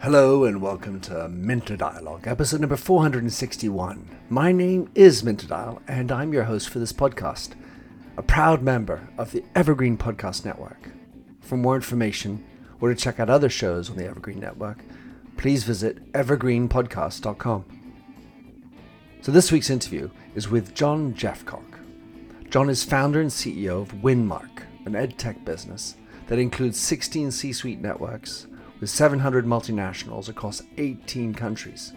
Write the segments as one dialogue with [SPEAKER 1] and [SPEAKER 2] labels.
[SPEAKER 1] Hello and welcome to Minter Dialogue, episode number 461. My name is Minter Dial, and I'm your host for this podcast, a proud member of the Evergreen Podcast Network. For more information or to check out other shows on the Evergreen Network, please visit evergreenpodcast.com. So this week's interview is with John Jeffcock. John is founder and CEO of Winmark, an edtech business that includes 16 C-suite networks with 700 multinationals across 18 countries.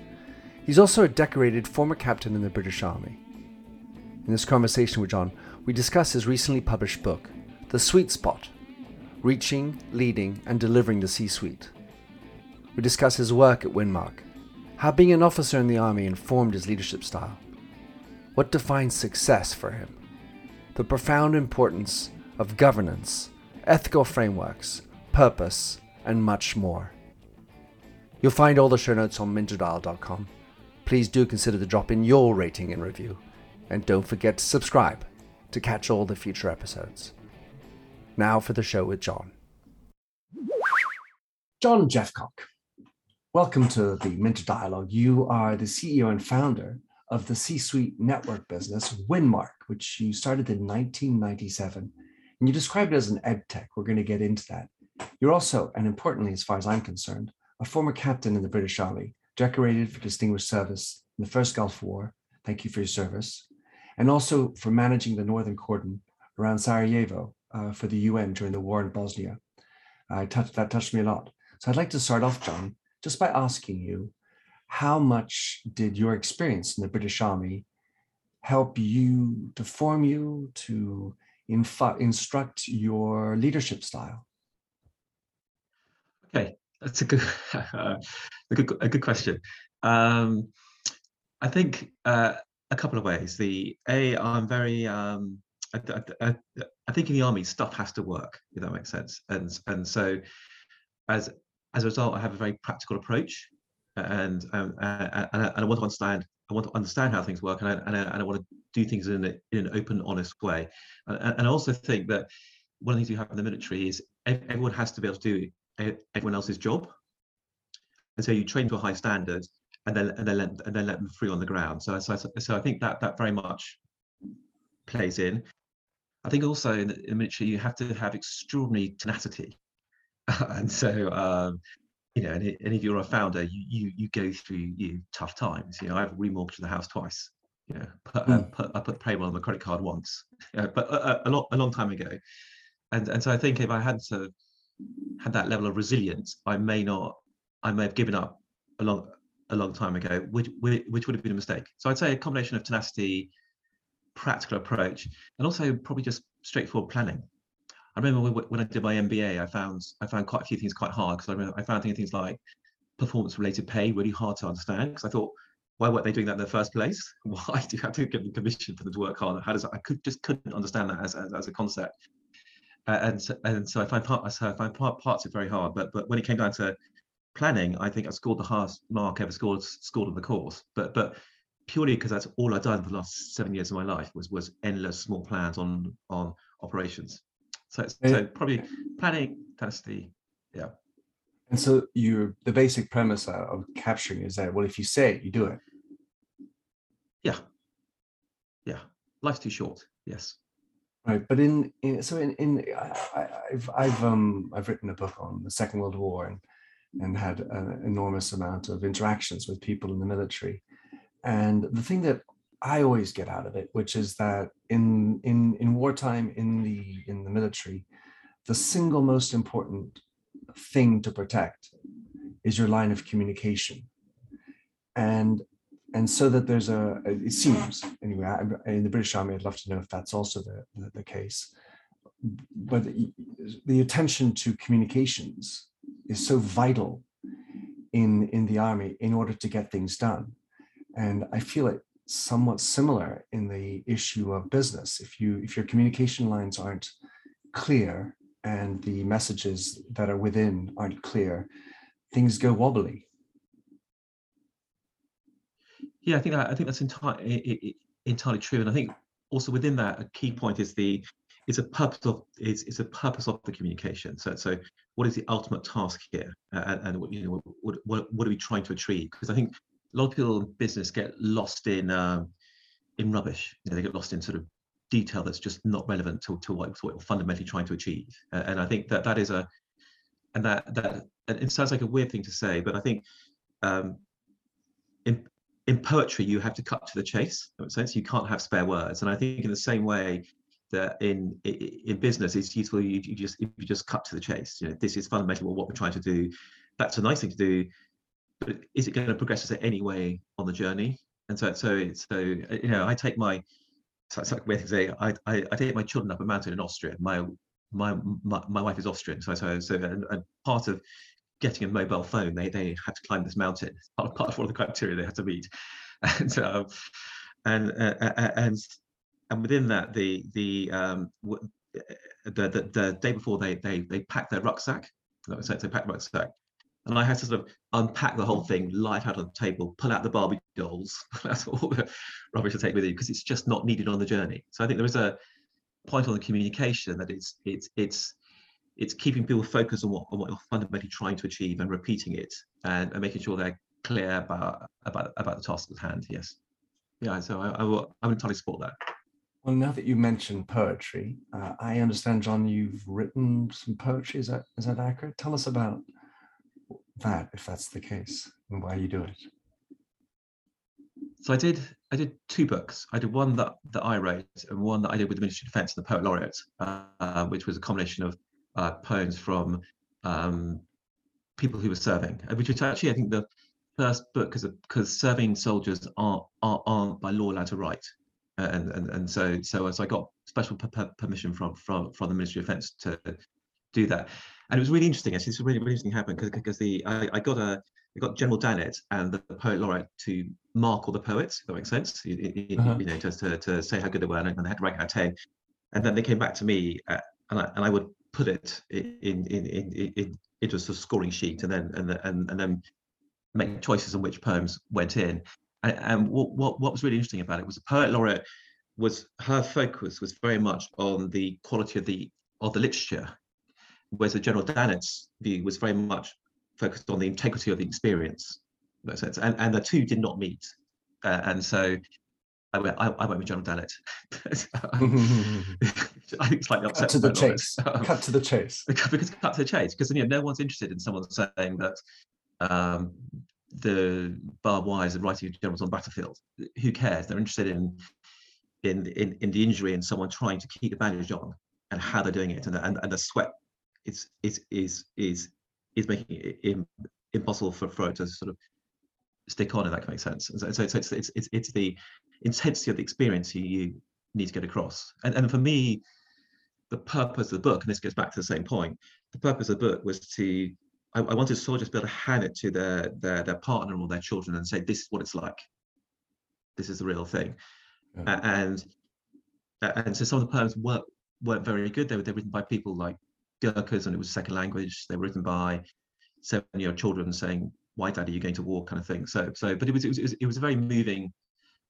[SPEAKER 1] He's also a decorated former captain in the British Army. In this conversation with John, we discuss his recently published book, The Sweet Spot Reaching, Leading, and Delivering the C Suite. We discuss his work at Winmark, how being an officer in the Army informed his leadership style, what defines success for him, the profound importance of governance, ethical frameworks, purpose, and much more. You'll find all the show notes on minterdial.com. Please do consider to drop in your rating and review, and don't forget to subscribe to catch all the future episodes. Now for the show with John. John Jeffcock, welcome to the Minter Dialogue. You are the CEO and founder of the C Suite network business, Winmark, which you started in 1997. And you described it as an ed tech. We're going to get into that. You're also, and importantly, as far as I'm concerned, a former captain in the British Army, decorated for distinguished service in the First Gulf War. Thank you for your service. And also for managing the Northern Cordon around Sarajevo uh, for the UN during the war in Bosnia. I touched, that touched me a lot. So I'd like to start off, John, just by asking you, how much did your experience in the British Army help you to form you, to instruct your leadership style?
[SPEAKER 2] Okay, that's a good, a good, a good question. Um, I think uh, a couple of ways. The a, I'm very, um, I, I, I, think in the army stuff has to work, if that makes sense. And and so, as as a result, I have a very practical approach, and um, and, and I want to understand. I want to understand how things work, and I, and I, and I want to do things in, a, in an open, honest way. And, and I also think that one of the things you have in the military is everyone has to be able to do everyone else's job. And so you train to a high standard and then and then let, and then let them free on the ground. So, so so I think that that very much plays in. I think also in the, military you have to have extraordinary tenacity, and so um, you know, and, and, if you're a founder, you you you go through you tough times. You know, I've remortgaged the house twice. You know, put, mm. put, I put the payroll on the credit card once, uh, but uh, a, a, long a long time ago. And and so I think if I had to had that level of resilience, I may not, I may have given up a long, a long time ago, which, which would have been a mistake. So I'd say a combination of tenacity, practical approach, and also probably just straightforward planning. I remember when I did my MBA, I found I found quite a few things quite hard because I I found things like performance related pay really hard to understand because I thought why weren't they doing that in the first place? Why do you have to give them commission for them to work hard? How does that? I could just couldn't understand that as, as, as a concept uh, and so, and so I find part so I find part, parts of it very hard. But but when it came down to planning, I think I scored the highest mark ever scored scored on the course. But but purely because that's all I've done for the last seven years of my life was was endless small plans on on operations. So so probably planning, the yeah.
[SPEAKER 1] And so you the basic premise of capturing is that well, if you say it, you do it.
[SPEAKER 2] Yeah. Yeah. Life's too short. Yes.
[SPEAKER 1] Right, but in, in so in in I, have I've um I've written a book on the Second World War and and had an enormous amount of interactions with people in the military, and the thing that I always get out of it, which is that in in in wartime in the in the military, the single most important thing to protect is your line of communication, and and so that there's a it seems anyway I, in the british army i'd love to know if that's also the, the, the case. But the, the, attention to communications is so vital in in the army in order to get things done. And i feel it somewhat similar in the issue of business if you if your communication lines aren't clear and the messages that are within aren't clear things go wobbly
[SPEAKER 2] yeah, I think I think that's entirely entirely true, and I think also within that a key point is the is a purpose of is it's a purpose of the communication. So so what is the ultimate task here, uh, and, and what you know what, what what are we trying to achieve? Because I think a lot of people in business get lost in um, in rubbish. You know, they get lost in sort of detail that's just not relevant to, to what, what you're fundamentally trying to achieve. Uh, and I think that that is a and that that it sounds like a weird thing to say, but I think um, in in poetry you have to cut to the chase. In a sense, you can't have spare words. And I think in the same way that in in business it's useful you, you just if you just cut to the chase. You know, this is fundamentally what we're trying to do. That's a nice thing to do, but is it going to progress us in any way on the journey? And so so so you know, I take my so it's like weird to say I, I I take my children up a mountain in Austria. My my my, my wife is Austrian, so so so and, and part of getting a mobile phone, they they had to climb this mountain. Part, part of one of the criteria they had to meet, and um, and uh, uh, uh and and within that, the the um, the, the the day before they they they packed their rucksack. It. They the rucksack, and I had to sort of unpack the whole thing, light out on the table, pull out the Barbie dolls. That's all the rubbish to take with you because it's just not needed on the journey. So I think there is a point on the communication that it's it's it's it's keeping people focused on what, on what you're fundamentally trying to achieve and repeating it and, and making sure they're clear about about about the task at hand. Yes, yeah. So I, I will I would entirely support that.
[SPEAKER 1] Well, now that you mentioned poetry, uh, I understand, John, you've written some poetry. Is that is that accurate? Tell us about that, if that's the case, and why you do it.
[SPEAKER 2] So I did I did two books. I did one that that I wrote and one that I did with the Ministry of Defence and the Poet Laureate, uh, which was a combination of uh, poems from um, people who were serving, which was actually I think the first book because because serving soldiers aren't, aren't, aren't by law allowed to write, uh, and and and so so as I got special permission from from from the Ministry of Defence to do that, and it was really interesting. Actually, this was really really interesting happened because because the I, I got a got General Dannatt and the poet laureate to mark all the poets. If that makes sense. You, you, uh-huh. you know, just to, to say how good they were, and, they had to rank out of ten. And then they came back to me, uh, and I and I would put it in in in, in, in into a scoring sheet, and then and and and then make choices on which poems went in. And, and what, what what was really interesting about it was the poet laureate was her focus was very much on the quality of the of the literature, whereas the General Dannatt's view was very much focused on the integrity of the experience. No sense, and and the two did not meet, uh, and so I went, I, I went with John Dannatt.
[SPEAKER 1] I think slightly upset. Cut to the chase. cut to the chase.
[SPEAKER 2] because cut to the chase. Because you know, no one's interested in someone saying that um, the barbed wires and writing generals on battlefield. Who cares? They're interested in in in, in the injury and someone trying to keep the bandage on and how they're doing it, and and, and the sweat is is is is is making it impossible for for it to sort of stick on, if that makes sense. And so, so, so it's, it's, it's, it's the intensity of the experience you, you need to get across. And, and for me, the purpose of the book, and this goes back to the same point, the purpose of the book was to, I, I wanted soldiers to be able to hand it to their, their, their partner or their children and say, this is what it's like. This is the real thing. Yeah. And, and so some of the poems weren't, weren't very good. They were, they were written by people like Gurkhas and it was second language. They were written by seven-year-old children saying, "Why, Dad, are you going to war?" kind of thing. So, so, but it was it was it was a very moving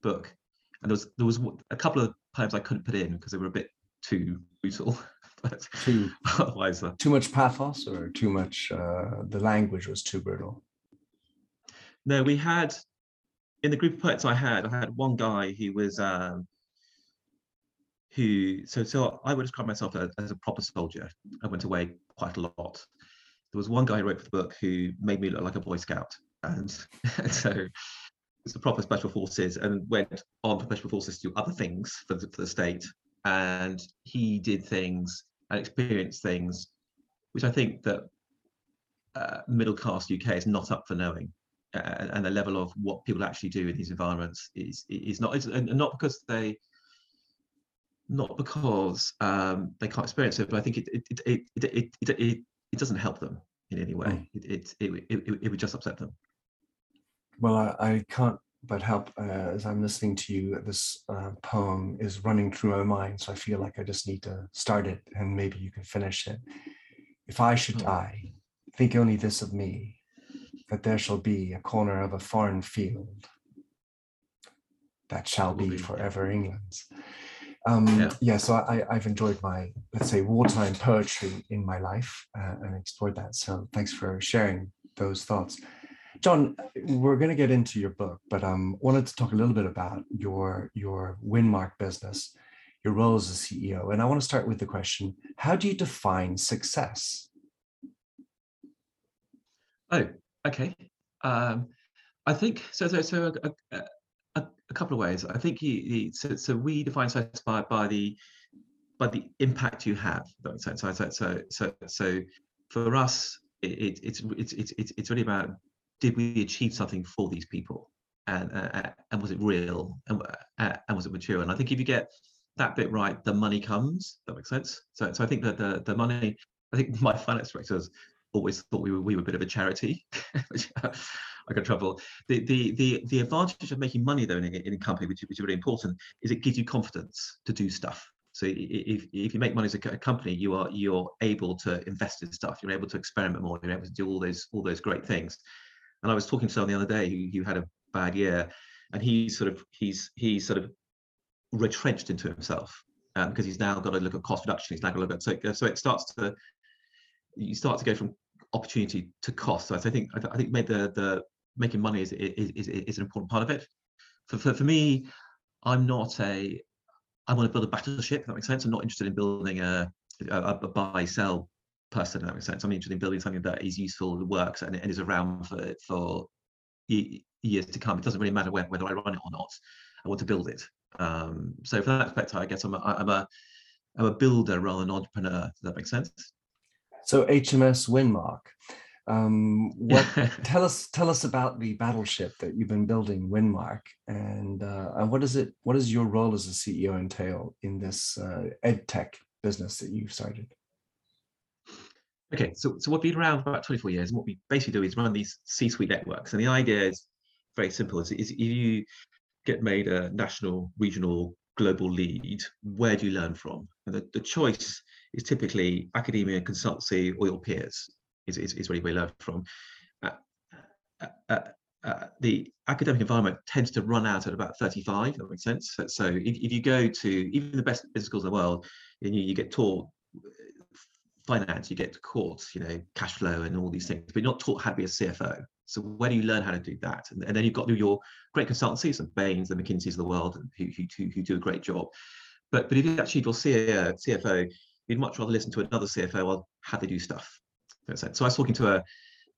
[SPEAKER 2] book, and there was there was a couple of poems I couldn't put in because they were a bit too brutal.
[SPEAKER 1] but too otherwise, uh, too much pathos or too much. Uh, the language was too brutal.
[SPEAKER 2] No, we had in the group of poets I had, I had one guy who was um, who so so I would describe myself as, a proper soldier. I went away quite a lot. There was one guy who wrote for the book who made me look like a Boy Scout, and, and so it's the proper special forces, and went on for special forces to do other things for the, for the state. And he did things and experienced things, which I think that uh, middle class UK is not up for knowing. Uh, and the level of what people actually do in these environments is is not and not because they not because um, they can't experience it, but I think it it it it it, it, it, it doesn't help them in any way. Mm. It, it, it, it, it would just upset them.
[SPEAKER 1] Well, I, I can't but help uh, as I'm listening to you. This uh, poem is running through my mind, so I feel like I just need to start it, and maybe you can finish it. If I should oh. die, think only this of me, that there shall be a corner of a foreign field that shall be forever England's Um, yeah. yeah. so I, I've enjoyed my, let's say, wartime poetry in my life uh, and explored that. So thanks for sharing those thoughts. John, we're going to get into your book, but um, wanted to talk a little bit about your your Winmark business, your role as a CEO, and I want to start with the question: How do you define success?
[SPEAKER 2] Oh, okay. Um, I think so. So, so a, a, a, couple of ways. I think he, he so, so we define success by, the by the impact you have. Sense. So, so, so, so for us, it, it's it's it's it's it's really about did we achieve something for these people, and uh, and was it real, and uh, and was it mature? And I think if you get that bit right, the money comes. That makes sense. So so I think that the the money. I think my finance directors always thought we were we were a bit of a charity, I got trouble. The the the the advantage of making money though in a, in a company, which, which is really important, is it gives you confidence to do stuff. So if, if you make money as a company, you are you're able to invest in stuff. You're able to experiment more. You're able to do all those all those great things. And I was talking to someone the other day who, who had a bad year, and he sort of he's he's sort of retrenched into himself um, because he's now got to look at cost reduction. He's now got to look at so so it starts to you start to go from opportunity to cost. So I think I, th- I think made the the making money is is, is, is an important part of it. For, for, for me, I'm not a I want to build a battleship. That makes sense. I'm not interested in building a a, a buy sell person. That makes sense. I'm interested in building something that is useful, that works, and, and is around for for years to come. It doesn't really matter when, whether I run it or not. I want to build it. Um, so from that perspective, I guess I'm a, I'm a I'm a builder rather than an entrepreneur. Does that make sense?
[SPEAKER 1] So HMS Winmark. Um, what tell us tell us about the battleship that you've been building, Winmark, and uh, and what is it? What does your role as a CEO entail in this uh, ed tech business that you've started?
[SPEAKER 2] Okay, so so we've been around for about 24 years, and what we basically do is run these C-suite networks, and the idea is very simple: is, is if you get made a national, regional, global lead, where do you learn from? And the, the choice is typically academia, consultancy, or your peers is, is, is where we learn from. Uh, uh, uh, uh, the academic environment tends to run out at about 35, that makes sense. So, so if, if, you go to even the best business schools in the world, and you, you get taught finance, you get taught, you know, cash flow and all these things, but you're not taught how to be a CFO. So where do you learn how to do that? And, and then you've got your great consultancies, the Bains, the McKinseys of the world, who, who, who do a great job. But but if you actually if you're CFO, you'd much rather listen to another CFO on how they do stuff. So I was talking to a,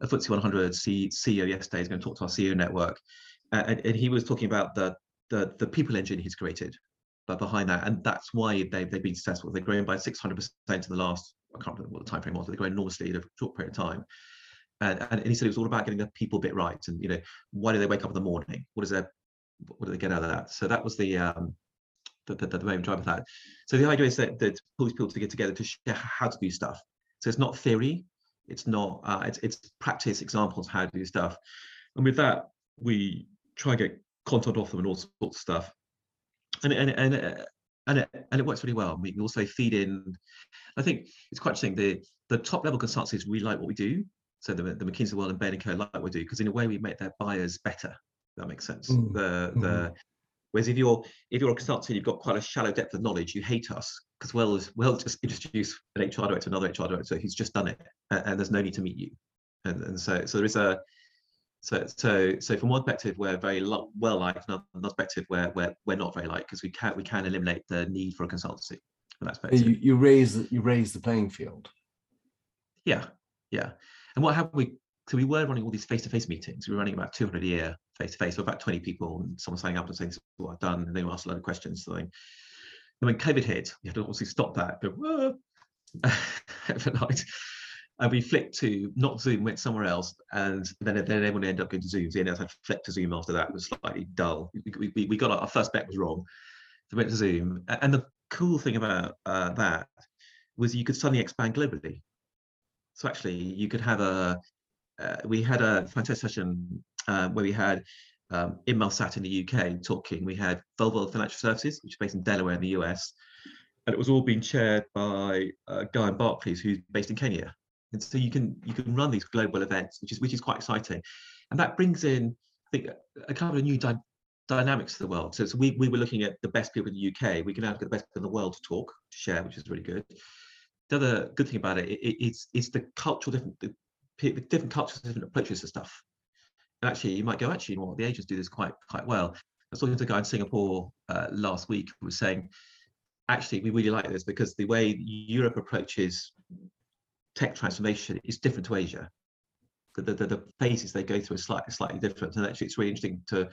[SPEAKER 2] a FTSE 100 C, CEO yesterday. He's going to talk to our CEO network, and, and, he was talking about the, the the people engine he's created, but behind that, and that's why they've they've been successful. They're growing by 600 percent in the last I can't remember what the time frame was, but they're growing enormously in a short period of time. And, and, and he said it was all about getting the people bit right, and you know why do they wake up in the morning? What is their what do they get out of that? So that was the um, the, the, the main drive that. So the idea is that that pulls people to get together to share how to do stuff. So it's not theory, it's not uh, it's, it's practice examples how to do stuff and with that we try and get content off them and all sorts of stuff and and and uh, and it, and it works really well. We can also feed in. I think it's quite interesting. The the top level consultancies really like what we do. So the the McKinsey World and Bain and Co like what we do because in a way we make their buyers better. that makes sense. Mm. The the mm. Whereas if you're if you're a consultant, you've got quite a shallow depth of knowledge. You hate us because well, well, just introduce an HR director, to another HR director who's just done it, and, and there's no need to meet you. And, and so, so there is a, so, so, so from one perspective, we're very well liked, another perspective, where we're, we're not very liked because we can we can eliminate the need for a consultancy. From that
[SPEAKER 1] perspective. You, you raise you raise the playing field.
[SPEAKER 2] Yeah, yeah. And what have we? So we were running all these face-to-face meetings. We were running about 200 a year face-to-face, so about 20 people, and someone signing up and saying, "This is what I've done," and they ask a lot of questions. So and when COVID hit, you had to obviously stop that, overnight. And we flipped to not Zoom, went somewhere else, and then then everyone ended up going to Zoom. So then had to flick to Zoom after that. It was slightly dull. We, we, we got our, our first bet was wrong. So we went to Zoom, and the cool thing about uh, that was you could suddenly expand globally. So actually, you could have a. Uh, we had a fantastic session uh, where we had um, Inmarsat in the UK talking. We had Volvo Financial Services, which is based in Delaware in the US, and it was all being chaired by uh, Guy Barclays, who's based in Kenya. And so you can you can run these global events, which is which is quite exciting, and that brings in I think a couple of new di- dynamics of the world. So, so we, we were looking at the best people in the UK. We can now get the best people in the world to talk, to share, which is really good. The other good thing about it, it it's it's the cultural different the, different cultures, different approaches to stuff. And actually, you might go, actually, you know what, the agents do this quite quite well. I was talking to a guy in Singapore uh, last week who was saying, actually, we really like this because the way Europe approaches tech transformation is different to Asia. The, the, the phases they go through are slightly slightly different, and actually, it's really interesting to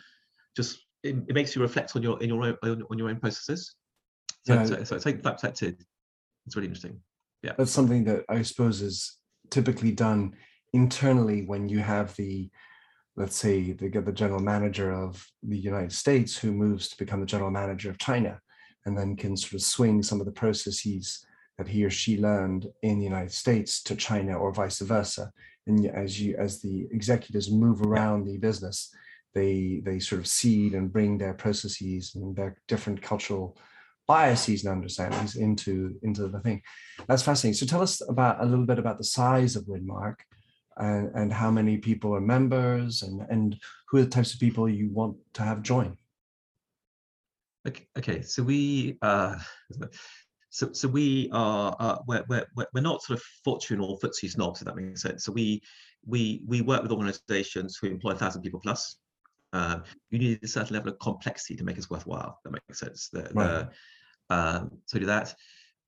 [SPEAKER 2] just it, it makes you reflect on your in your own on, your own processes. So, yeah. so, so that perspective, it's really interesting. Yeah,
[SPEAKER 1] that's something that I suppose is typically done internally when you have the let's say the, the general manager of the United States who moves to become the general manager of China and then can sort of swing some of the processes that he or she learned in the United States to China or vice versa. And as you as the executives move around the business, they they sort of seed and bring their processes and their different cultural biases and understandings into into the thing. That's fascinating. So tell us about a little bit about the size of Winmark and, and how many people are members and, and who are the types of people you want to have join.
[SPEAKER 2] Okay, okay. so we uh, so so we are uh, we're, we're we're not sort of fortune or FTSE snobs if that makes sense. So we we we work with organisations who employ a thousand people plus. Uh, you need a certain level of complexity to make us worthwhile. That makes sense. The, right. the, um, so do that.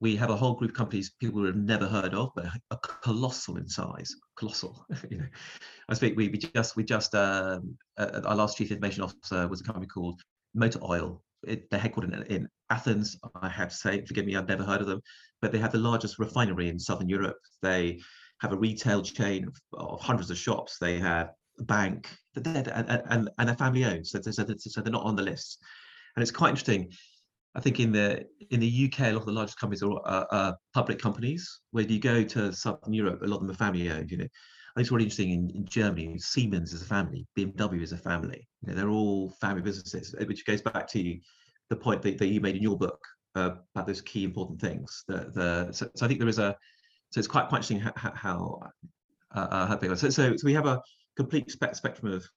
[SPEAKER 2] We have a whole group of companies people would have never heard of, but are colossal in size. Colossal. you know, I speak. We, we just we just um, uh, our last chief information officer was a company called Motor Oil. It, they're headquartered in, in Athens. I have to say, forgive me, I've never heard of them, but they have the largest refinery in southern Europe. They have a retail chain of, of hundreds of shops. They have a bank and, and, and they're family owned, so, so, so they're not on the list. And it's quite interesting. I think in the in the UK, a lot of the largest companies are, public companies. When you go to Southern Europe, a lot of them are family owned. You know, I think it's really interesting in, in Germany. Siemens is a family, BMW is a family. You know, they're all family businesses, which goes back to the point that, that you made in your book uh, about those key important things. The, the so, so, I think there is a so it's quite quite interesting how how, uh, big. So, so so we have a complete spe- spectrum of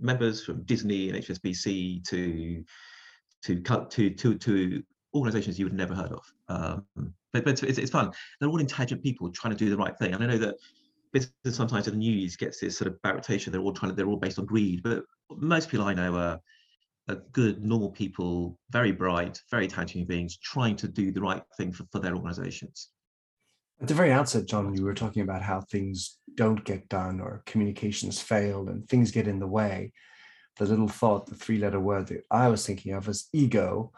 [SPEAKER 2] members from Disney and HSBC to to to to to organizations you would never heard of. Um, but but it's, it's fun. They're all intelligent people trying to do the right thing. And I know that business sometimes in the news gets this sort of bad. They're all trying to, they're all based on greed. But most people I know are, are good, normal people, very bright, very intelligent beings, trying to do the right thing for, for their organizations.
[SPEAKER 1] At the very outset, John, you were talking about how things don't get done or communications fail and things get in the way. The little thought, the three letter word that I was thinking of was ego.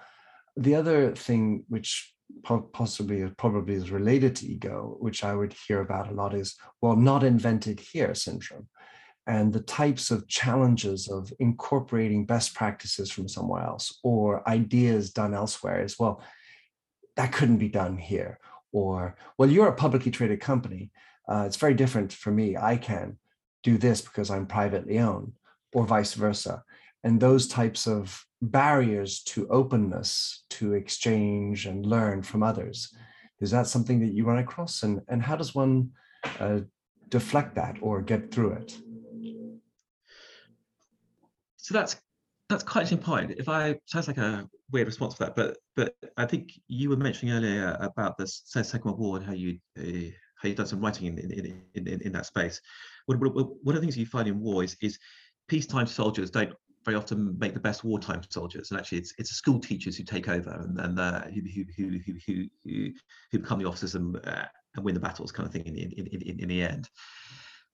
[SPEAKER 1] The other thing, which possibly probably is related to ego, which I would hear about a lot, is well, not invented here syndrome. And the types of challenges of incorporating best practices from somewhere else or ideas done elsewhere as well, that couldn't be done here or well you're a publicly traded company uh, it's very different for me i can do this because i'm privately owned or vice versa and those types of barriers to openness to exchange and learn from others is that something that you run across and, and how does one uh, deflect that or get through it
[SPEAKER 2] so that's that's quite an point. If I sounds like a weird response for that, but but I think you were mentioning earlier about the Second World War and how you uh, how you've done some writing in in, in, in, in that space. One, one of the things you find in war is, is peacetime soldiers don't very often make the best wartime soldiers, and actually it's it's school teachers who take over and then uh, who, who, who who who who become the officers and uh, and win the battles, kind of thing in in, in in the end.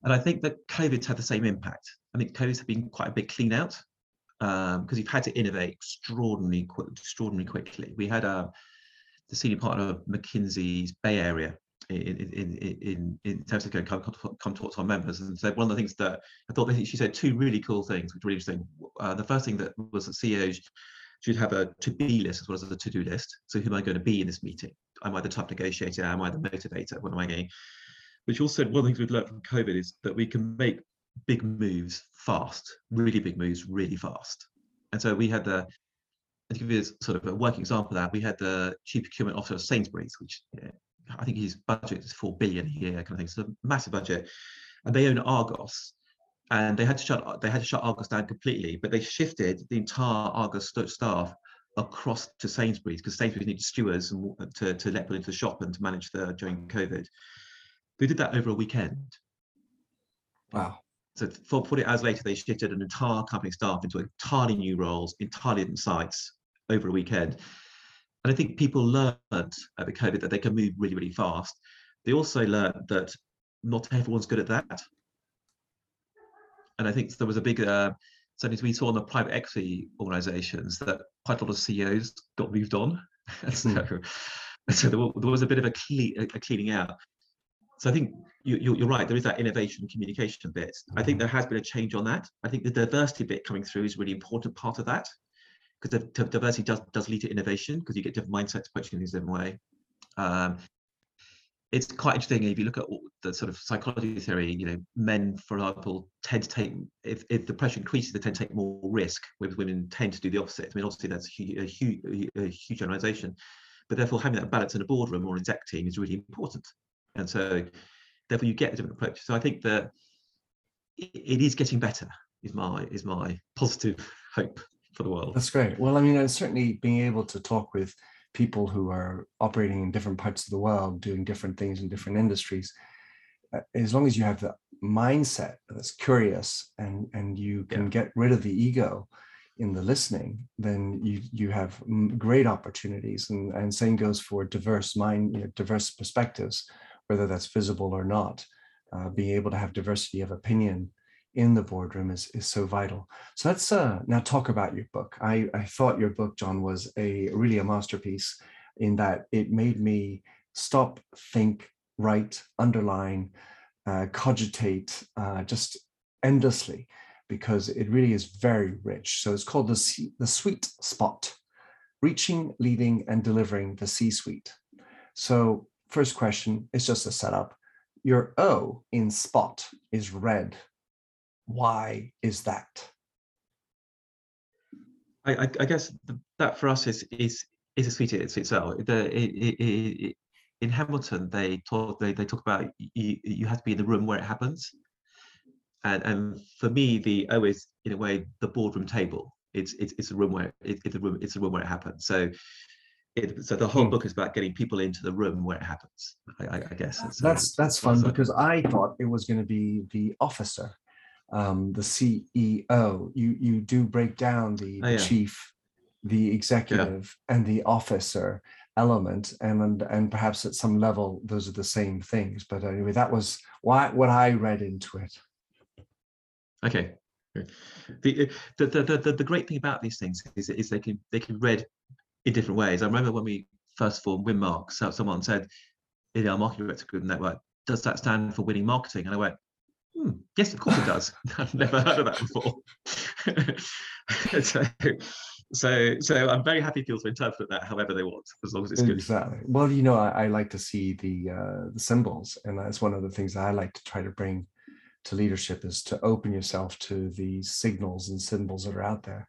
[SPEAKER 2] And I think that COVID's had the same impact. I think COVID's been quite a big clean out because um, we've had to innovate extraordinarily, extraordinarily quickly. We had uh, the senior partner of McKinsey's Bay Area in in in terms of come, come talk to our members and so one of the things that I thought she said two really cool things which were really interesting. Uh, the first thing that was that CEOs should have a to-be list as well as a to-do list. So who am I going to be in this meeting? Am I the top negotiator? Am I the motivator? What am I going? Which also one of the things we've learned from COVID is that we can make big moves fast, really big moves really fast. And so we had the, to give you sort of a working example of that, we had the chief procurement officer of Sainsbury's, which I think his budget is four billion a year, kind of thing. So massive budget, and they own Argos, and they had to shut they had to shut Argos down completely. But they shifted the entire Argos staff across to Sainsbury's because Sainsbury's needed stewards and to, to let people into the shop and to manage the during COVID. They did that over a weekend.
[SPEAKER 1] Wow.
[SPEAKER 2] So 40 hours later, they shifted an entire company staff into entirely new roles, entirely different sites over a weekend. And I think people learned at the COVID that they can move really, really fast. They also learned that not everyone's good at that. And I think there was a big, uh, certainly we saw in the private equity organizations that quite a lot of CEOs got moved on. so, mm. so there, there, was a bit of a, cle- a cleaning out. So I think you, are right. There is that innovation communication bit. I think there has been a change on that. I think the diversity bit coming through is a really important part of that because the diversity does does lead to innovation because you get different mindsets approaching things in a way. Um, it's quite interesting if you look at the sort of psychology theory. You know, men, for example, tend to take if, if the pressure increases, they tend to take more risk. Whereas women, tend to do the opposite. I mean, obviously that's a huge, a huge, generalization, but therefore having that balance in a boardroom or exec team is really important. And so, therefore, you get a different approach. So I think that it is getting better. Is my is my positive hope for the world.
[SPEAKER 1] That's great. Well, I mean, certainly being able to talk with people who are operating in different parts of the world, doing different things in different industries, uh, as long as you have the mindset that's curious and and you can yeah. get rid of the ego in the listening, then you you have great opportunities. And and same goes for diverse mind, you know, diverse perspectives, whether that's visible or not. Uh, being able to have diversity of opinion in the boardroom is, is so vital. So let's uh, now talk about your book. I, I thought your book, John, was a really a masterpiece in that it made me stop, think, write, underline, uh, cogitate uh, just endlessly because it really is very rich. So it's called the, the sweet spot, reaching, leading, and delivering the C-suite. So first question is just a setup. Your O in spot is red why is that?
[SPEAKER 2] I, I guess that for us is is is a sweet it's itself. The it, it, it, in Hamilton, they talk they, they talk about you, you have to be in the room where it happens, and and for me, the O is in a way the boardroom table. It's it's it's a room where it, it's a room it's a room where it happens. So. It, so the whole hmm. book is about getting people into the room where it happens. I, I guess
[SPEAKER 1] that's that's fun because I thought it was going to be the officer um, the CEO, you you do break down the, oh, yeah. chief, the executive, yeah. and the officer element, and, and and perhaps at some level those are the same things. But anyway, that was why what I read into it.
[SPEAKER 2] Okay. The, the, the, the, the great thing about these things is, is they can they can read in different ways. I remember when we first formed Winmark, so someone said in our marketing director group network, does that stand for winning marketing? And I went, Hmm, yes, of course it does. I've never heard of that before. so, so, so I'm very happy people to interpret that however they want, as long as it's good.
[SPEAKER 1] Exactly. Well, you know, I, I like to see the uh, the symbols, and that's one of the things I like to try to bring to leadership is to open yourself to the signals and symbols that are out there.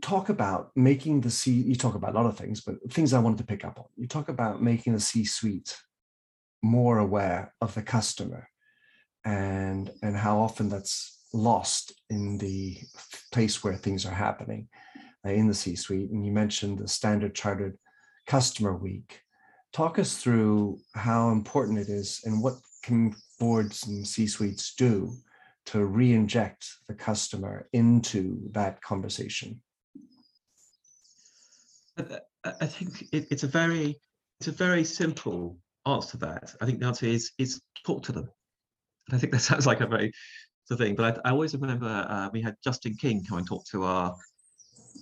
[SPEAKER 1] talk about making the C, you talk about a lot of things, but things I wanted to pick up on. You talk about making the C suite more aware of the customer and and how often that's lost in the place where things are happening uh, in the C suite. And you mentioned the standard chartered customer week. Talk us through how important it is and what can boards and C suites do to re-inject the customer into that conversation
[SPEAKER 2] I think it, it's a very it's a very simple answer to that. I think the answer is is talk to them. And I think that sounds like a very the thing, but I, I always remember uh, we had Justin King come and talk to our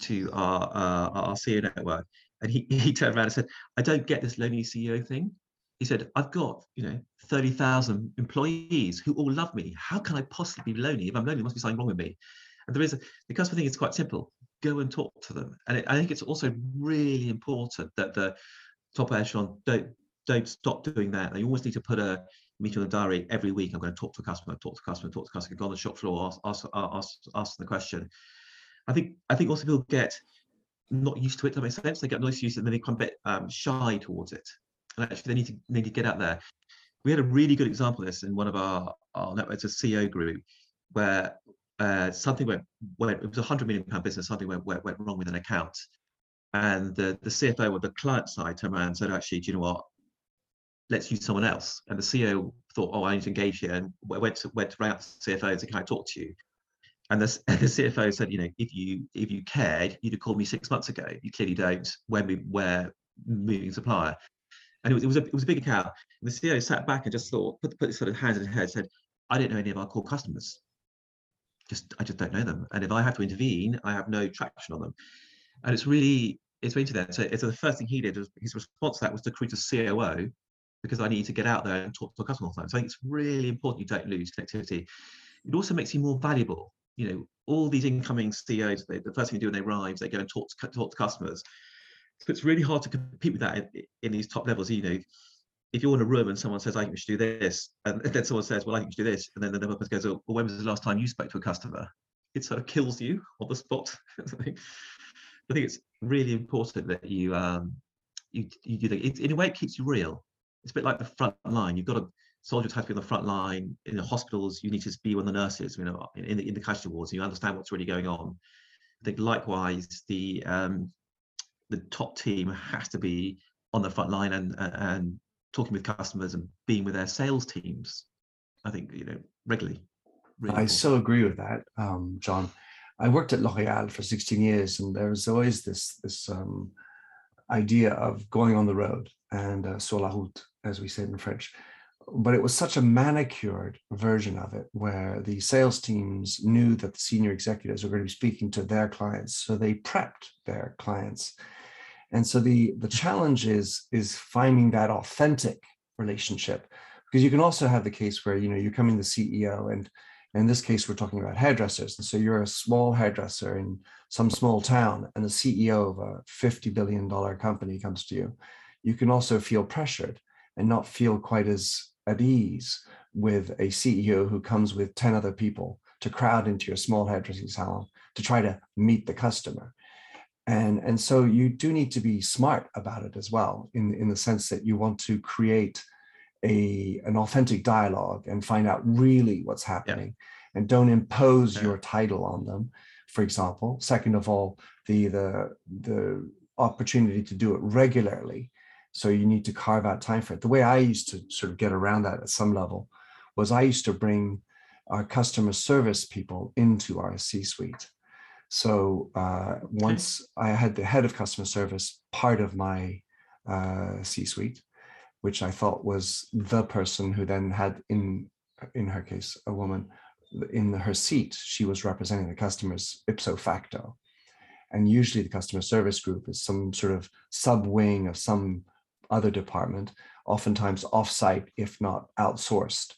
[SPEAKER 2] to our uh, our CEO network, and he he turned around and said, "I don't get this lonely CEO thing." he said, I've got, you know, 30,000 employees who all love me. How can I possibly be lonely? If I'm lonely, there must be something wrong with me. And there is, a, the customer thing is quite simple. Go and talk to them. And it, I think it's also really important that the top echelon don't, don't stop doing that. They always need to put a meeting on the diary every week. I'm going to talk to a customer, talk to a customer, talk to a customer, go on the shop floor, ask, ask, ask, ask the question. I think, I think also people get not used to it. That makes sense. They get not used to it, and then they become a bit um, shy towards it and actually they need to need to get out there. We had a really good example of this in one of our, our networks, a CEO group, where uh, something went, went, it was a hundred million pound business, something went, went, went wrong with an account. And the, the CFO or the client side turned around and said, actually, do you know what? Let's use someone else. And the CEO thought, oh, I need to engage here. And went to, went to out the CFO and said, can I talk to you? And the, the CFO said, you know, if you if you cared, you'd have called me six months ago. You clearly don't when we were moving supplier and it was, it was a it was a big account. And the CEO sat back and just thought, put put his sort of hands in his head, said, "I didn't know any of our core customers. Just I just don't know them. And if I have to intervene, I have no traction on them." And it's really it's really to that. So, so the first thing he did was his response to that was to create a COO because I need to get out there and talk to a customer all the time. So I think it's really important you don't lose connectivity. It also makes you more valuable. You know, all these incoming CEOs, they, the first thing they do when they arrive, they go and talk to, talk to customers. So it's really hard to compete with that in, in, these top levels. You know, if you're in a room and someone says, "I think we should do this," and then someone says, "Well, I think we should do this," and then the person goes, "Well, when was the last time you spoke to a customer?" It sort of kills you on the spot. I think it's really important that you um, you you do that. It, in a way, it keeps you real. It's a bit like the front line. You've got to soldiers have to be on the front line in the hospitals. You need to be one of the nurses, you know, in the in the casualty wards. And you understand what's really going on. I think likewise, the um, the top team has to be on the front line and and talking with customers and being with their sales teams. I think you know regularly.
[SPEAKER 1] Really I important. so agree with that, um, John. I worked at L'Oréal for 16 years, and there was always this this um, idea of going on the road and uh, sur la route, as we said in French. But it was such a manicured version of it, where the sales teams knew that the senior executives were going to be speaking to their clients, so they prepped their clients and so the the challenge is is finding that authentic relationship. Because you can also have the case where you know you're coming the ceo and in this case we're talking about hairdressers. And so you're a small hairdresser in some small town and the ceo of a 50 billion dollar company comes to you. You can also feel pressured and not feel quite as at ease with a ceo who comes with 10 other people to crowd into your small hairdressing salon to try to meet the customer and and so you do need to be smart about it as well in in the sense that you want to create a an authentic dialogue and find out really what's happening yeah. and don't impose yeah. your title on them for example second of all the the the opportunity to do it regularly so you need to carve out time for it the way i used to sort of get around that at some level was i used to bring our customer service people into our c suite so uh, once okay. I had the head of customer service part of my uh, C-suite, which I thought was the person who then had in in her case a woman in her seat. She was representing the customers ipso facto, and usually the customer service group is some sort of sub wing of some other department, oftentimes offsite if not outsourced.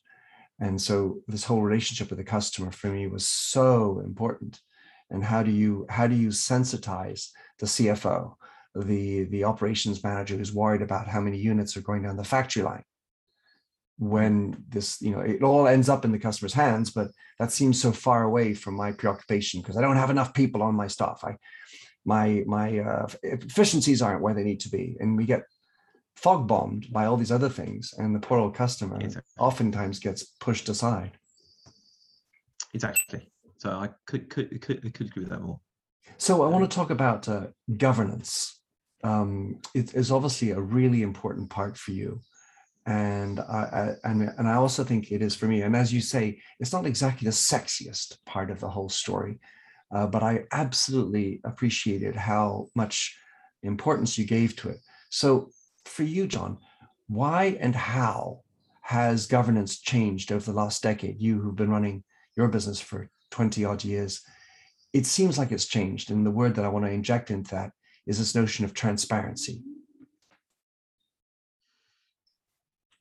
[SPEAKER 1] And so this whole relationship with the customer for me was so important and how do you how do you sensitize the CFO, the the operations manager who's worried about how many units are going down the factory line? When this you know it all ends up in the customer's hands but that seems so far away from my preoccupation because i don't have enough people on my staff. I my my uh, efficiencies aren't where they need to be and we get fog bombed by all these other things and the poor old customer exactly. oftentimes gets pushed aside.
[SPEAKER 2] Exactly so I could could could, could agree with that more.
[SPEAKER 1] So I want to talk about uh, governance. Um, it is obviously a really important part for you, and I, I, and and I also think it is for me. And as you say, it's not exactly the sexiest part of the whole story, uh, but I absolutely appreciated how much importance you gave to it. So for you, John, why and how has governance changed over the last decade? You who've been running your business for 20 odd years, it seems like it's changed. And the word that I want to inject into that is this notion of transparency.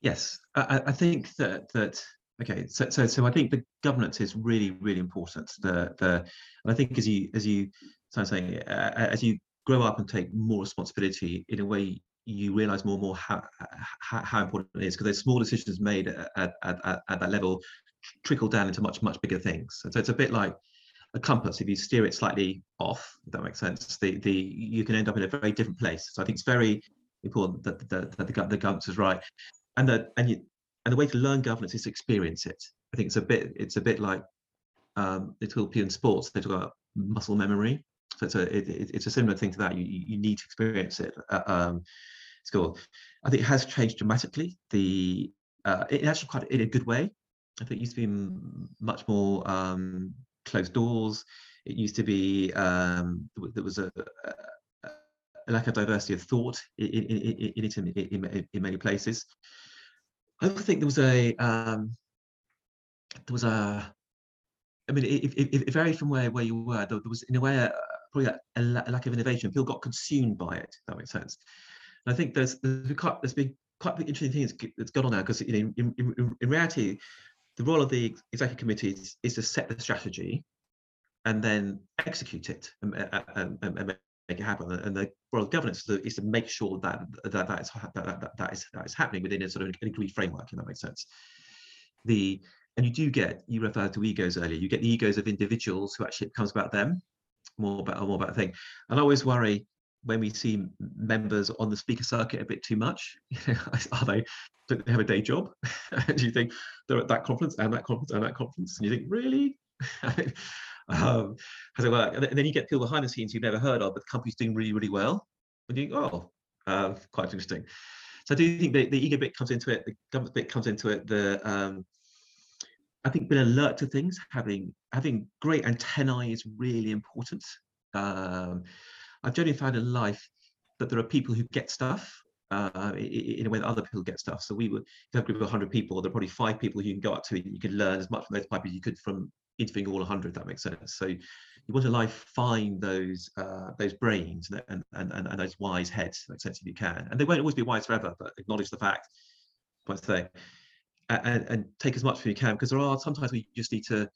[SPEAKER 2] Yes, I, I think that that okay. So, so so I think the governance is really really important. The the and I think as you as you so I'm saying uh, as you grow up and take more responsibility in a way you realize more and more how how, how important it is because there's small decisions made at, at, at, at that level trickle down into much much bigger things. And so it's a bit like a compass. If you steer it slightly off, if that makes sense, the the you can end up in a very different place. So I think it's very important that the, that the, the governance is right, and that and you and the way to learn governance is to experience it. I think it's a bit it's a bit like um, they talk in sports. They talk about muscle memory. So it's a it, it's a similar thing to that. You you need to experience it. Uh, um, school. I think it has changed dramatically. The uh, it actually quite in a good way. I think it used to be much more um, closed doors. It used to be um, there was a, a, lack of diversity of thought in, in, in, in, in, in many places. I also think there was a um, there was a I mean, it, it, it, varied from where, where you were. There, was, in a way, a, probably a, a, lack of innovation. People got consumed by it. that makes sense. And I think there's there's quite, there's been quite interesting things that's gone on now because you know, in, in, in, reality, the role of the executive committee is, is, to set the strategy and then execute it and, and, and make it happen. And the role of governance is to make sure that that that is that, that, that is that is happening within a sort of an agreed framework. If that makes sense. The and you do get you referred to egos earlier. You get the egos of individuals who actually it becomes about them more about more about a thing. And I always worry when we see members on the speaker circuit a bit too much, are they don't they have a day job? do you think they're at that conference and that conference and that conference? And you think, really? um, has it worked? And then you get people behind the scenes you've never heard of, but the company's doing really, really well. And you think, oh, uh, quite interesting. So I do think the, the ego bit comes into it, the government bit comes into it, the um, I think being alert to things, having having great antennae is really important. Um, I've generally found in life that there are people who get stuff uh, in a way that other people get stuff. So we would have a group of 100 people, there are probably five people who you can go up to and you can learn as much from those five as you could from interviewing all 100, that makes sense. So you want to life find those uh, those brains and, and, and, and, those wise heads, that makes sense if you can. And they won't always be wise forever, but acknowledge the fact, point thing, and, and take as much as you can, because there are sometimes we just need to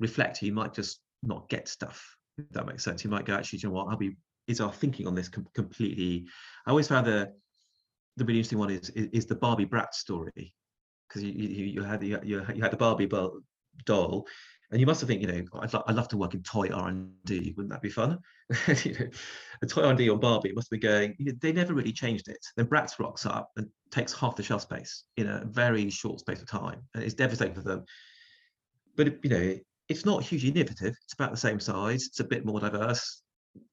[SPEAKER 2] reflect. You might just not get stuff, that makes sense. You might go, actually, you know what, I'll be is our thinking on this com- completely. I always found the the really interesting one is is, is the Barbie Bratz story because you, you, you had you, you had the Barbie doll, and you must have think you know I'd, lo- I'd love to work in toy R and D. Wouldn't that be fun? you know, the toy R and D on Barbie must be going. They never really changed it. Then Bratz rocks up and takes half the shelf space in a very short space of time, and it's devastating for them. But you know, it's not hugely innovative. It's about the same size. It's a bit more diverse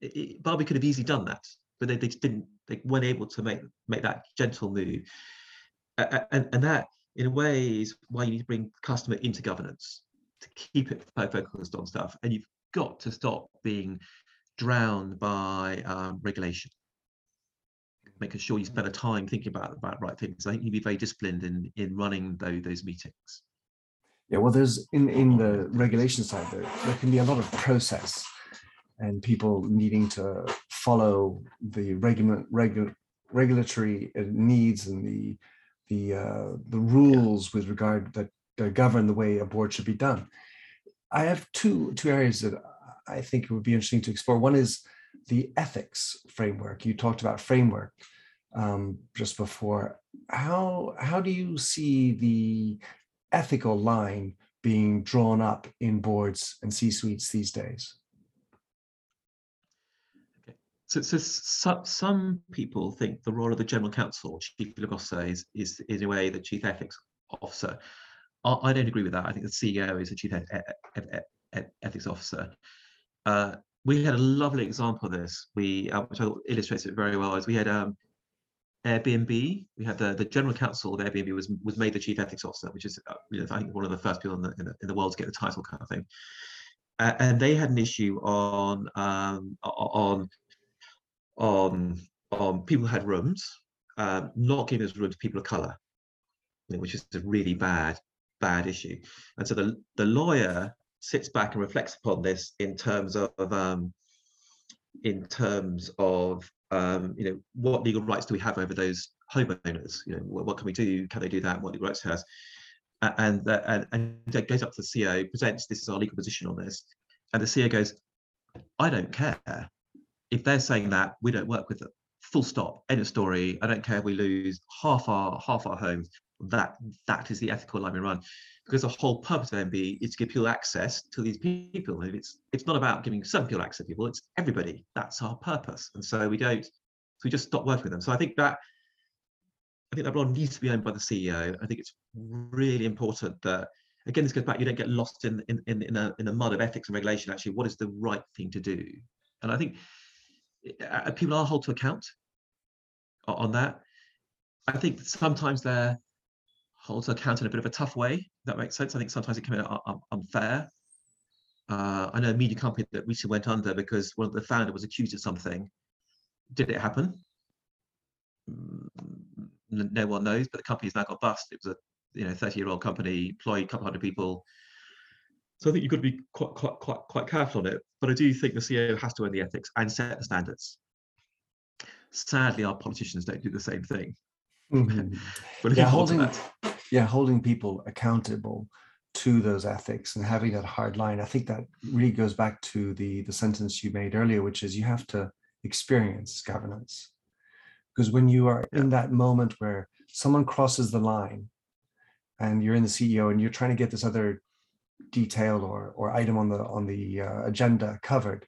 [SPEAKER 2] it, Barbie could have easily done that, but they, they didn't. They weren't able to make make that gentle move, uh, and and that in a way is why you need to bring customer into governance to keep it focused on stuff, and you've got to stop being drowned by um, regulation. Making sure you spend the time thinking about about right things. I think you'd be very disciplined in in running those those meetings.
[SPEAKER 1] Yeah, well, there's in in the regulation side there, there can be a lot of process and people needing to follow the regular, regular regulatory uh, needs and the the uh, the rules with regard that, that govern the way a board should be done. I have two two areas that I think it would be interesting to explore. One is the ethics framework. You talked about framework um, just before. How how do you see the ethical line being drawn up in boards and C suites these days?
[SPEAKER 2] So, so, so, some people think the role of the general counsel, chief legal officer, is, is in a way the chief ethics officer. I, I don't agree with that. I think the CEO is the chief ethics officer. Uh, we had a lovely example of this, we, uh, which illustrates it very well, is we had um, Airbnb. We had the, the general counsel of Airbnb was was made the chief ethics officer, which is uh, you know, I think one of the first people in the, in the, in the world to get the title kind of thing. Uh, and they had an issue on um, on on on people who had rooms, um, not giving those rooms to people of color, which is a really bad bad issue. And so the the lawyer sits back and reflects upon this in terms of um, in terms of um, you know what legal rights do we have over those homeowners. You know, what, what, can we do? Can they do that? What legal rights has? And, uh, and and goes up to the CEO, presents this is our legal position on this, and the CEO goes, I don't care if they're saying that we don't work with them. Full stop. End of story. I don't care if we lose half our half our homes. That that is the ethical line we run because the whole purpose of MB is to give people access to these people. And it's it's not about giving some people access to people, it's everybody. That's our purpose. And so we don't, so we just stop working with them. So I think that I think that role needs to be owned by the CEO. I think it's really important that again this goes back, you don't get lost in in in, in a in a mud of ethics and regulation. Actually, what is the right thing to do? And I think uh, people are held to account on that. I think sometimes they're held to account in a bit of a tough way. That makes sense. I think sometimes it can be unfair. Uh, I know a media company that recently went under because one of the founder was accused of something. Did it happen? Mm, no one knows, but the company's now got bust. It was a you know 30 year old company, employed a couple hundred people. So I think you've got to be quite quite quite quite careful on it. But I do think the CEO has to own the ethics and set the standards. Sadly, our politicians don't do the same thing.
[SPEAKER 1] Mm-hmm. yeah, holding, yeah, holding people accountable to those ethics and having that hard line. I think that really goes back to the the sentence you made earlier, which is you have to experience governance. Because when you are in that moment where someone crosses the line and you're in the CEO and you're trying to get this other detail or or item on the on the uh, agenda covered,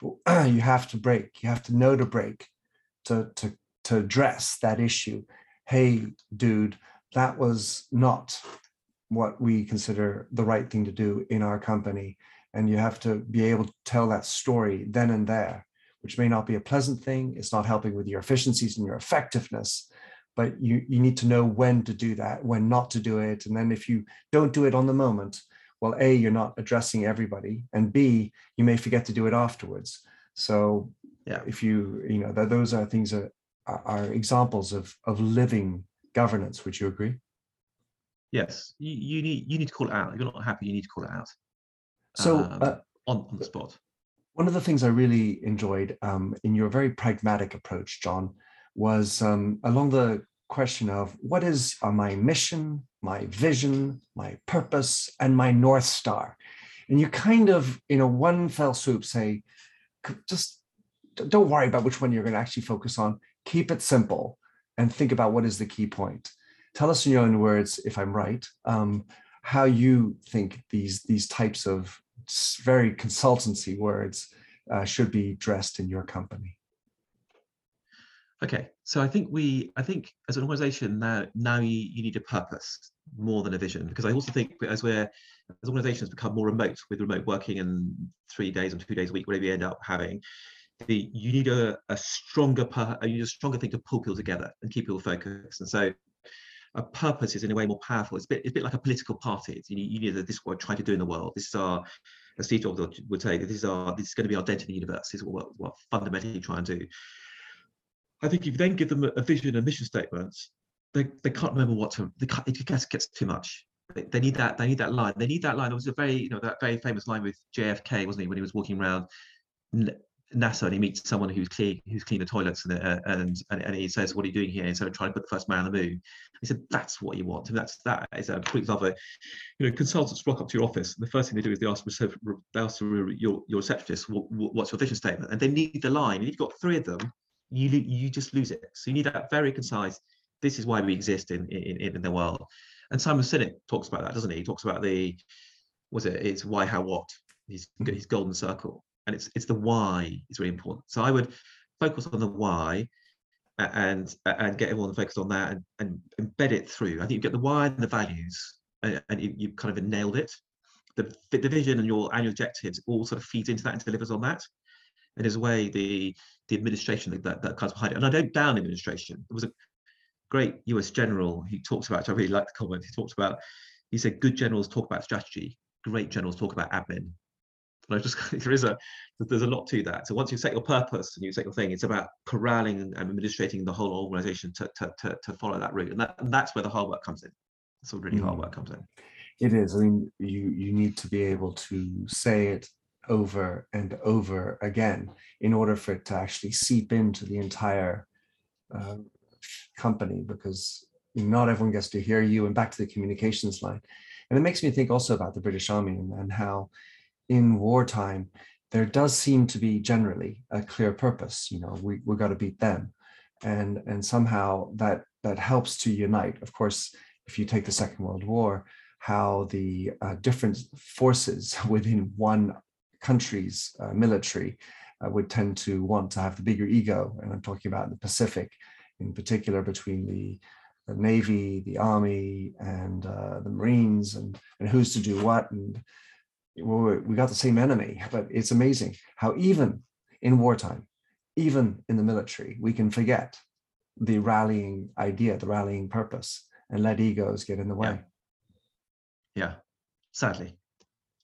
[SPEAKER 1] but you have to break. You have to know to break to to to address that issue hey, dude, that was not what we consider the right thing to do in our company. And you have to be able to tell that story then and there, which may not be a pleasant thing. It's not helping with your efficiencies and your effectiveness, but you, you need to know when to do that, when not to do it. And then if you don't do it on the moment, well, A, you're not addressing everybody, and B, you may forget to do it afterwards. So yeah, if you, you know, that those are things that are examples of of living governance. Would you agree?
[SPEAKER 2] Yes, you, you need you need to call it out. If you're not happy, you need to call it out.
[SPEAKER 1] So um, uh,
[SPEAKER 2] on on the spot.
[SPEAKER 1] One of the things I really enjoyed um, in your very pragmatic approach, John, was um, along the question of what is uh, my mission, my vision, my purpose, and my north star, and you kind of, in a one fell swoop, say, just don't worry about which one you're going to actually focus on keep it simple and think about what is the key point. Tell us in your own words, if I'm right, um, how you think these these types of very consultancy words uh, should be dressed in your company.
[SPEAKER 2] Okay, so I think we, I think as an organization now, now you, you need a purpose more than a vision, because I also think as we're, as organizations become more remote with remote working and three days and two days a week, whatever you end up having, the you need a, a stronger you need a stronger thing to pull people together and keep people focused. And so a purpose is in a way more powerful. It's a bit, it's a bit like a political party. It's, you need, you need this is what we're trying to do in the world. This is our, as Steve Jobs would say, this is our, this is going to be our dent in the universe. This is what we're, fundamentally trying to do. I think if you then give them a vision and mission statements, they, they can't remember what to, they it gets, gets too much. They, need that, they need that line. They need that line. It was a very, you know, that very famous line with JFK, wasn't he, when he was walking around NASA and he meets someone who's clean who's cleaned the toilets and, uh, and, and and he says, "What are you doing here?" Instead of trying to put the first man on the moon, he said, "That's what you want." And that's that is a quick example. You know, consultants rock up to your office. and The first thing they do is they ask, they ask your your receptionist, what, "What's your vision statement?" And they need the line. And you've got three of them, you you just lose it. So you need that very concise. This is why we exist in in in the world. And Simon Sinek talks about that, doesn't he? He talks about the was it? It's why, how, what. His his golden circle and it's it's the why is really important. So I would focus on the why and and get everyone focused on that and, and embed it through. I think you get the why and the values and, you, you kind of nailed it. The, the vision and your annual objectives all sort of feeds into that and delivers on that. And there's a way the the administration that, that comes behind it. And I don't down administration. There was a great US general he talks about, I really like the comment, he talks about, he said, good generals talk about strategy, great generals talk about admin. And I just there is a there's a lot to that. So once you set your purpose and you set your thing, it's about corralling and administrating the whole organization to to to, to follow that route, and that and that's where the hard work comes in. That's where really mm. hard work comes in.
[SPEAKER 1] It is. I mean, you you need to be able to say it over and over again in order for it to actually seep into the entire uh, company because not everyone gets to hear you and back to the communications line. And it makes me think also about the British Army and, and how in wartime, there does seem to be generally a clear purpose. You know, we, we got to beat them. And, and somehow that, that helps to unite. Of course, if you take the Second World War, how the uh, different forces within one country's uh, military uh, would tend to want to have the bigger ego. And I'm talking about the Pacific in particular between the the Navy, the Army, and uh, the Marines, and, and who's to do what. And we got the same enemy, but it's amazing how even in wartime, even in the military, we can forget the rallying idea, the rallying purpose, and let egos get in the way.
[SPEAKER 2] Yeah, yeah. sadly.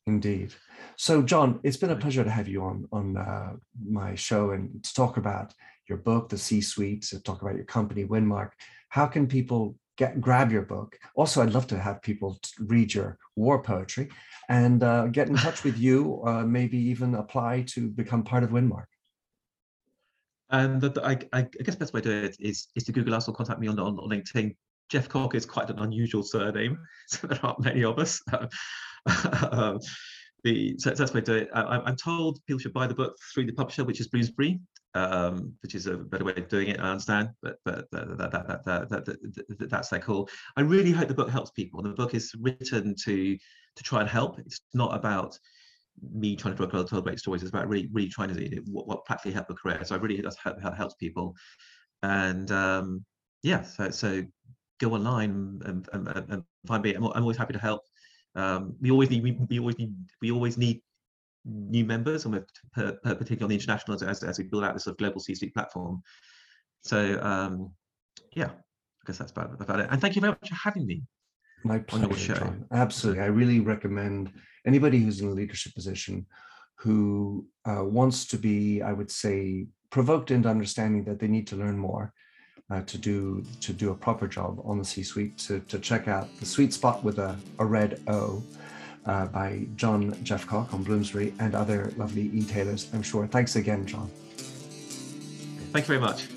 [SPEAKER 1] Indeed. So, John, it's been a pleasure to have you on on uh, my show and to talk about your book, The C Suite, talk about your company, Winmark how can people get grab your book? Also, I'd love to have people read your war poetry and uh, get in touch with you, uh, maybe even apply to become part of Winmark.
[SPEAKER 2] And the, the, I, I, guess the best way to do it is, is to Google us or contact me on, on, LinkedIn. Jeffcock is quite an unusual surname, so there aren't many of us. um, the so that's it. I, am told people should buy the book through the publisher, which is Bloomsbury, um, which is a better way of doing it. I understand, but but that, that, that, that, that, that's their call. I really hope the book helps people. The book is written to to try and help. It's not about me trying to tell, tell great stories. It's about really really trying to what, what practically help a career. So I really does help, helps people, and um, yeah. So so go online and, and, and find me. I'm, I'm always happy to help. Um, we always need we, we, always need we always need new members, and we're particularly on the international as, as we build out this sort of global C-suite platform. So um, yeah, I guess that's about, about it. And thank you very much for having me.
[SPEAKER 1] My pleasure. Absolutely. I really recommend anybody who's in a leadership position who uh, wants to be, I would say, provoked into understanding that they need to learn more uh, to do to do a proper job on the C-suite to, to check out the sweet spot with a, a red O uh, by John Jeffcock on Bloomsbury and other lovely e-tailers, I'm sure. Thanks again, John.
[SPEAKER 2] Thank you very much.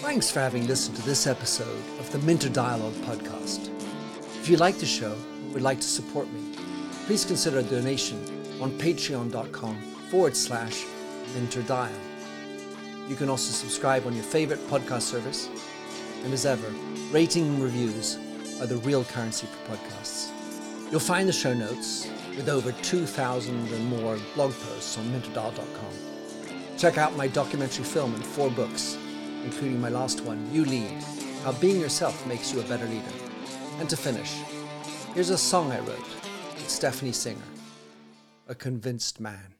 [SPEAKER 1] Thanks for having listened to this episode of the Minter Dialogue podcast. If you like the show and would like to support me, please consider a donation on patreon.com forward slash minterdial. You can also subscribe on your favorite podcast service. And as ever, rating and reviews are the real currency for podcasts. You'll find the show notes with over 2,000 and more blog posts on minterdial.com. Check out my documentary film and four books, including my last one, You Lead How Being Yourself Makes You a Better Leader. And to finish, here's a song I wrote with Stephanie Singer, A Convinced Man.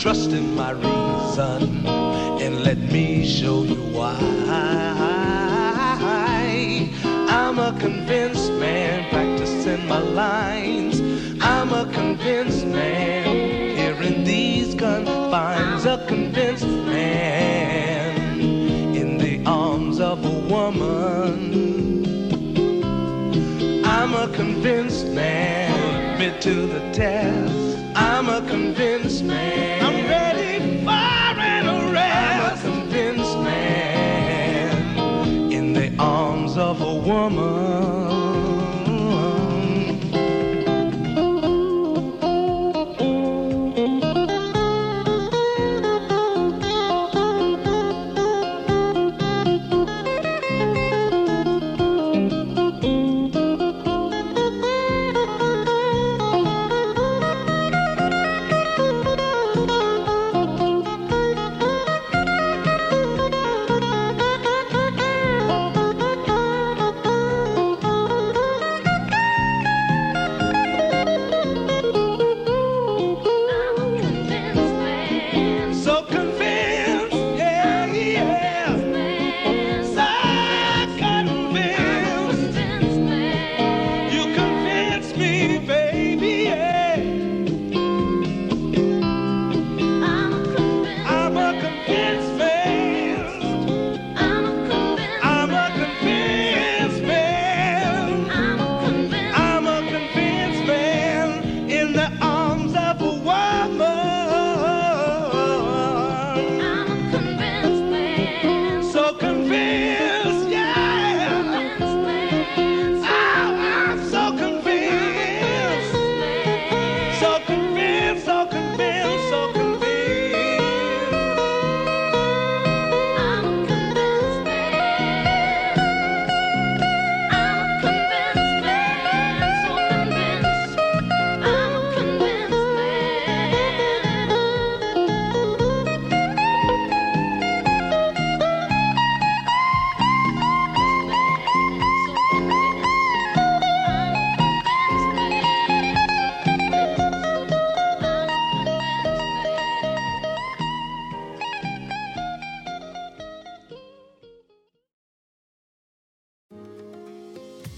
[SPEAKER 3] trust in my reason and let me show you why. I'm a convinced man practicing my lines. I'm a convinced man here in these confines. A convinced man in the arms of a woman. I'm a convinced man, admit to the test. I'm a convinced man. Of